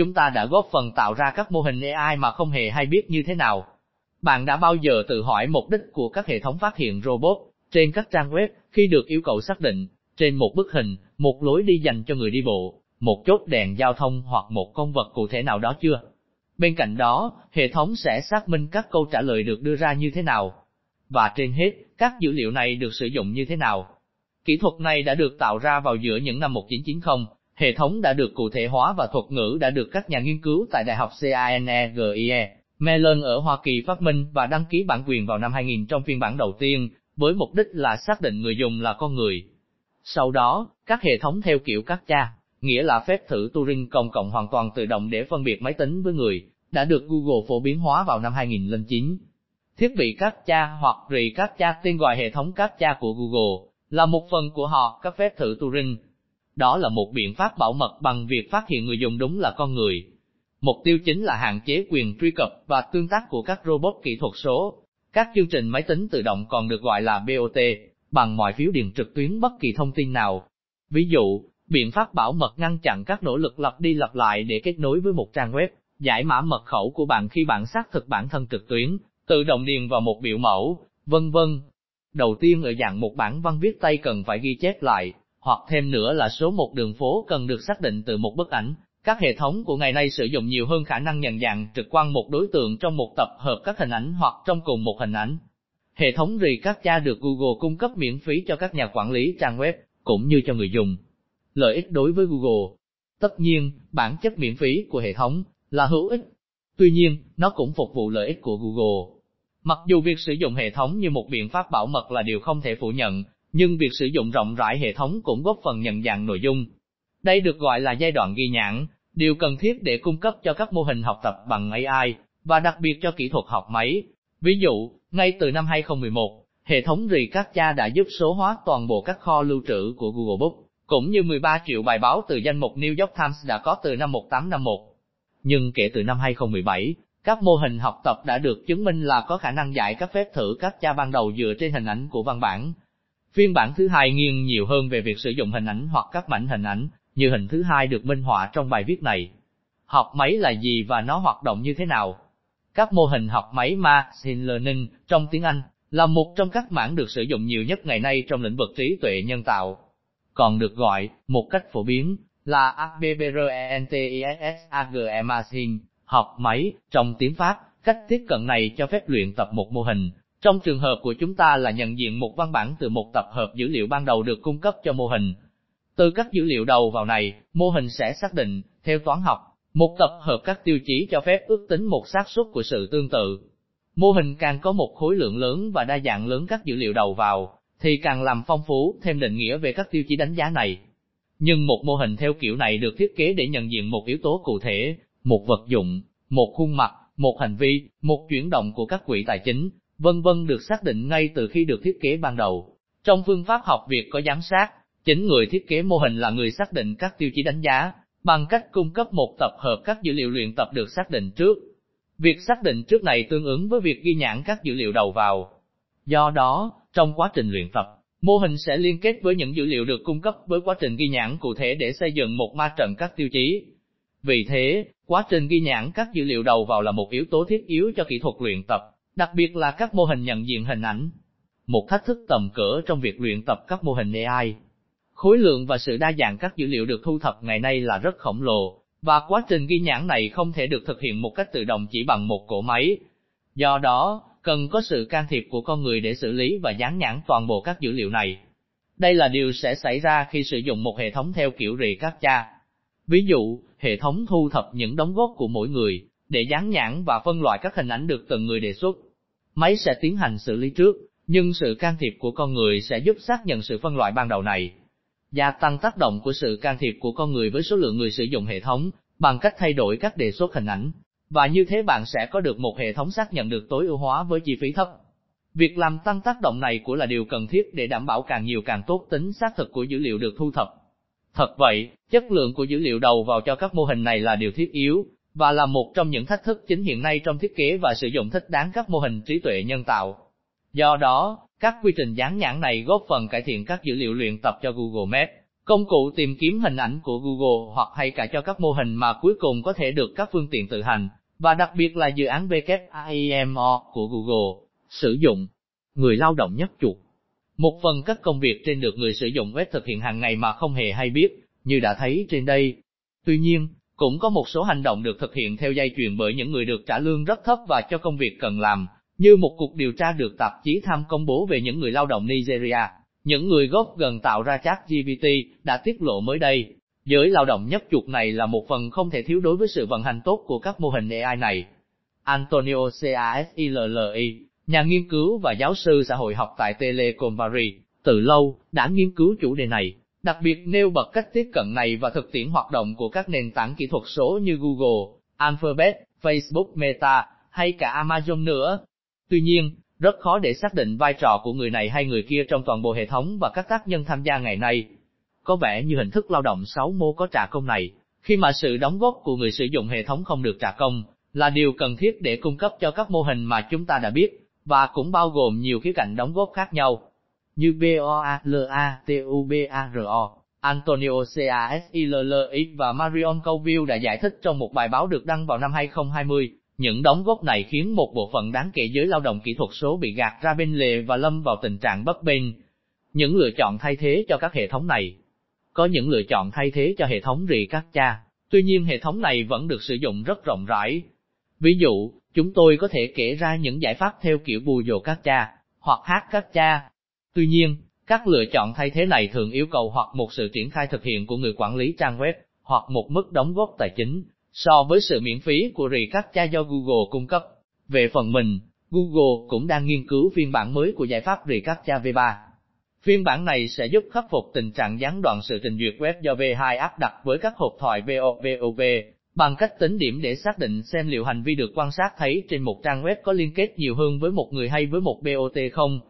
chúng ta đã góp phần tạo ra các mô hình AI mà không hề hay biết như thế nào. Bạn đã bao giờ tự hỏi mục đích của các hệ thống phát hiện robot trên các trang web khi được yêu cầu xác định trên một bức hình, một lối đi dành cho người đi bộ, một chốt đèn giao thông hoặc một con vật cụ thể nào đó chưa? Bên cạnh đó, hệ thống sẽ xác minh các câu trả lời được đưa ra như thế nào. Và trên hết, các dữ liệu này được sử dụng như thế nào. Kỹ thuật này đã được tạo ra vào giữa những năm 1990, hệ thống đã được cụ thể hóa và thuật ngữ đã được các nhà nghiên cứu tại Đại học CANEGIE, Mellon ở Hoa Kỳ phát minh và đăng ký bản quyền vào năm 2000 trong phiên bản đầu tiên, với mục đích là xác định người dùng là con người. Sau đó, các hệ thống theo kiểu các cha, nghĩa là phép thử Turing công cộng hoàn toàn tự động để phân biệt máy tính với người, đã được Google phổ biến hóa vào năm 2009. Thiết bị các cha hoặc rì các cha tên gọi hệ thống các cha của Google, là một phần của họ các phép thử Turing. Đó là một biện pháp bảo mật bằng việc phát hiện người dùng đúng là con người. Mục tiêu chính là hạn chế quyền truy cập và tương tác của các robot kỹ thuật số. Các chương trình máy tính tự động còn được gọi là BOT, bằng mọi phiếu điền trực tuyến bất kỳ thông tin nào. Ví dụ, biện pháp bảo mật ngăn chặn các nỗ lực lặp đi lặp lại để kết nối với một trang web, giải mã mật khẩu của bạn khi bạn xác thực bản thân trực tuyến, tự động điền vào một biểu mẫu, vân vân. Đầu tiên ở dạng một bản văn viết tay cần phải ghi chép lại, hoặc thêm nữa là số một đường phố cần được xác định từ một bức ảnh. Các hệ thống của ngày nay sử dụng nhiều hơn khả năng nhận dạng trực quan một đối tượng trong một tập hợp các hình ảnh hoặc trong cùng một hình ảnh. Hệ thống Recaptcha được Google cung cấp miễn phí cho các nhà quản lý trang web, cũng như cho người dùng. Lợi ích đối với Google Tất nhiên, bản chất miễn phí của hệ thống là hữu ích. Tuy nhiên, nó cũng phục vụ lợi ích của Google. Mặc dù việc sử dụng hệ thống như một biện pháp bảo mật là điều không thể phủ nhận, nhưng việc sử dụng rộng rãi hệ thống cũng góp phần nhận dạng nội dung. Đây được gọi là giai đoạn ghi nhãn, điều cần thiết để cung cấp cho các mô hình học tập bằng AI, và đặc biệt cho kỹ thuật học máy. Ví dụ, ngay từ năm 2011, hệ thống Recaptcha đã giúp số hóa toàn bộ các kho lưu trữ của Google Book, cũng như 13 triệu bài báo từ danh mục New York Times đã có từ năm 1851. Nhưng kể từ năm 2017, các mô hình học tập đã được chứng minh là có khả năng giải các phép thử các cha ban đầu dựa trên hình ảnh của văn bản. Phiên bản thứ hai nghiêng nhiều hơn về việc sử dụng hình ảnh hoặc các mảnh hình ảnh, như hình thứ hai được minh họa trong bài viết này. Học máy là gì và nó hoạt động như thế nào? Các mô hình học máy Machine Learning trong tiếng Anh là một trong các mảng được sử dụng nhiều nhất ngày nay trong lĩnh vực trí tuệ nhân tạo. Còn được gọi, một cách phổ biến, là ABBRENTISSAGE Machine, học máy, trong tiếng Pháp, cách tiếp cận này cho phép luyện tập một mô hình. Trong trường hợp của chúng ta là nhận diện một văn bản từ một tập hợp dữ liệu ban đầu được cung cấp cho mô hình. Từ các dữ liệu đầu vào này, mô hình sẽ xác định, theo toán học, một tập hợp các tiêu chí cho phép ước tính một xác suất của sự tương tự. Mô hình càng có một khối lượng lớn và đa dạng lớn các dữ liệu đầu vào, thì càng làm phong phú thêm định nghĩa về các tiêu chí đánh giá này. Nhưng một mô hình theo kiểu này được thiết kế để nhận diện một yếu tố cụ thể, một vật dụng, một khuôn mặt, một hành vi, một chuyển động của các quỹ tài chính, vân vân được xác định ngay từ khi được thiết kế ban đầu. Trong phương pháp học việc có giám sát, chính người thiết kế mô hình là người xác định các tiêu chí đánh giá, bằng cách cung cấp một tập hợp các dữ liệu luyện tập được xác định trước. Việc xác định trước này tương ứng với việc ghi nhãn các dữ liệu đầu vào. Do đó, trong quá trình luyện tập, mô hình sẽ liên kết với những dữ liệu được cung cấp với quá trình ghi nhãn cụ thể để xây dựng một ma trận các tiêu chí. Vì thế, quá trình ghi nhãn các dữ liệu đầu vào là một yếu tố thiết yếu cho kỹ thuật luyện tập, đặc biệt là các mô hình nhận diện hình ảnh. Một thách thức tầm cỡ trong việc luyện tập các mô hình AI Khối lượng và sự đa dạng các dữ liệu được thu thập ngày nay là rất khổng lồ, và quá trình ghi nhãn này không thể được thực hiện một cách tự động chỉ bằng một cỗ máy. Do đó, cần có sự can thiệp của con người để xử lý và dán nhãn toàn bộ các dữ liệu này. Đây là điều sẽ xảy ra khi sử dụng một hệ thống theo kiểu rì các cha. Ví dụ, hệ thống thu thập những đóng góp của mỗi người, để dán nhãn và phân loại các hình ảnh được từng người đề xuất. Máy sẽ tiến hành xử lý trước, nhưng sự can thiệp của con người sẽ giúp xác nhận sự phân loại ban đầu này gia tăng tác động của sự can thiệp của con người với số lượng người sử dụng hệ thống, bằng cách thay đổi các đề xuất hình ảnh. Và như thế bạn sẽ có được một hệ thống xác nhận được tối ưu hóa với chi phí thấp. Việc làm tăng tác động này của là điều cần thiết để đảm bảo càng nhiều càng tốt tính xác thực của dữ liệu được thu thập. Thật vậy, chất lượng của dữ liệu đầu vào cho các mô hình này là điều thiết yếu, và là một trong những thách thức chính hiện nay trong thiết kế và sử dụng thích đáng các mô hình trí tuệ nhân tạo. Do đó, các quy trình dán nhãn này góp phần cải thiện các dữ liệu luyện tập cho Google Maps, công cụ tìm kiếm hình ảnh của Google hoặc hay cả cho các mô hình mà cuối cùng có thể được các phương tiện tự hành, và đặc biệt là dự án WIMO của Google, sử dụng người lao động nhất chuột. Một phần các công việc trên được người sử dụng web thực hiện hàng ngày mà không hề hay biết, như đã thấy trên đây. Tuy nhiên, cũng có một số hành động được thực hiện theo dây chuyền bởi những người được trả lương rất thấp và cho công việc cần làm, như một cuộc điều tra được tạp chí Tham công bố về những người lao động Nigeria, những người gốc gần tạo ra chat GPT, đã tiết lộ mới đây. Giới lao động nhất chuột này là một phần không thể thiếu đối với sự vận hành tốt của các mô hình AI này. Antonio Casilli, nhà nghiên cứu và giáo sư xã hội học tại Telecom Paris, từ lâu, đã nghiên cứu chủ đề này, đặc biệt nêu bật cách tiếp cận này và thực tiễn hoạt động của các nền tảng kỹ thuật số như Google, Alphabet, Facebook Meta, hay cả Amazon nữa. Tuy nhiên, rất khó để xác định vai trò của người này hay người kia trong toàn bộ hệ thống và các tác nhân tham gia ngày nay. Có vẻ như hình thức lao động sáu mô có trả công này, khi mà sự đóng góp của người sử dụng hệ thống không được trả công, là điều cần thiết để cung cấp cho các mô hình mà chúng ta đã biết, và cũng bao gồm nhiều khía cạnh đóng góp khác nhau, như BOALATUBARO. Antonio CASILLX và Marion Colville đã giải thích trong một bài báo được đăng vào năm 2020. Những đóng góp này khiến một bộ phận đáng kể giới lao động kỹ thuật số bị gạt ra bên lề và lâm vào tình trạng bất bình. Những lựa chọn thay thế cho các hệ thống này. Có những lựa chọn thay thế cho hệ thống rì các cha, tuy nhiên hệ thống này vẫn được sử dụng rất rộng rãi. Ví dụ, chúng tôi có thể kể ra những giải pháp theo kiểu bù dồ các cha, hoặc hát các cha. Tuy nhiên, các lựa chọn thay thế này thường yêu cầu hoặc một sự triển khai thực hiện của người quản lý trang web, hoặc một mức đóng góp tài chính, so với sự miễn phí của rì các cha do Google cung cấp. Về phần mình, Google cũng đang nghiên cứu phiên bản mới của giải pháp rì các cha V3. Phiên bản này sẽ giúp khắc phục tình trạng gián đoạn sự trình duyệt web do V2 áp đặt với các hộp thoại VOVOV, bằng cách tính điểm để xác định xem liệu hành vi được quan sát thấy trên một trang web có liên kết nhiều hơn với một người hay với một BOT không.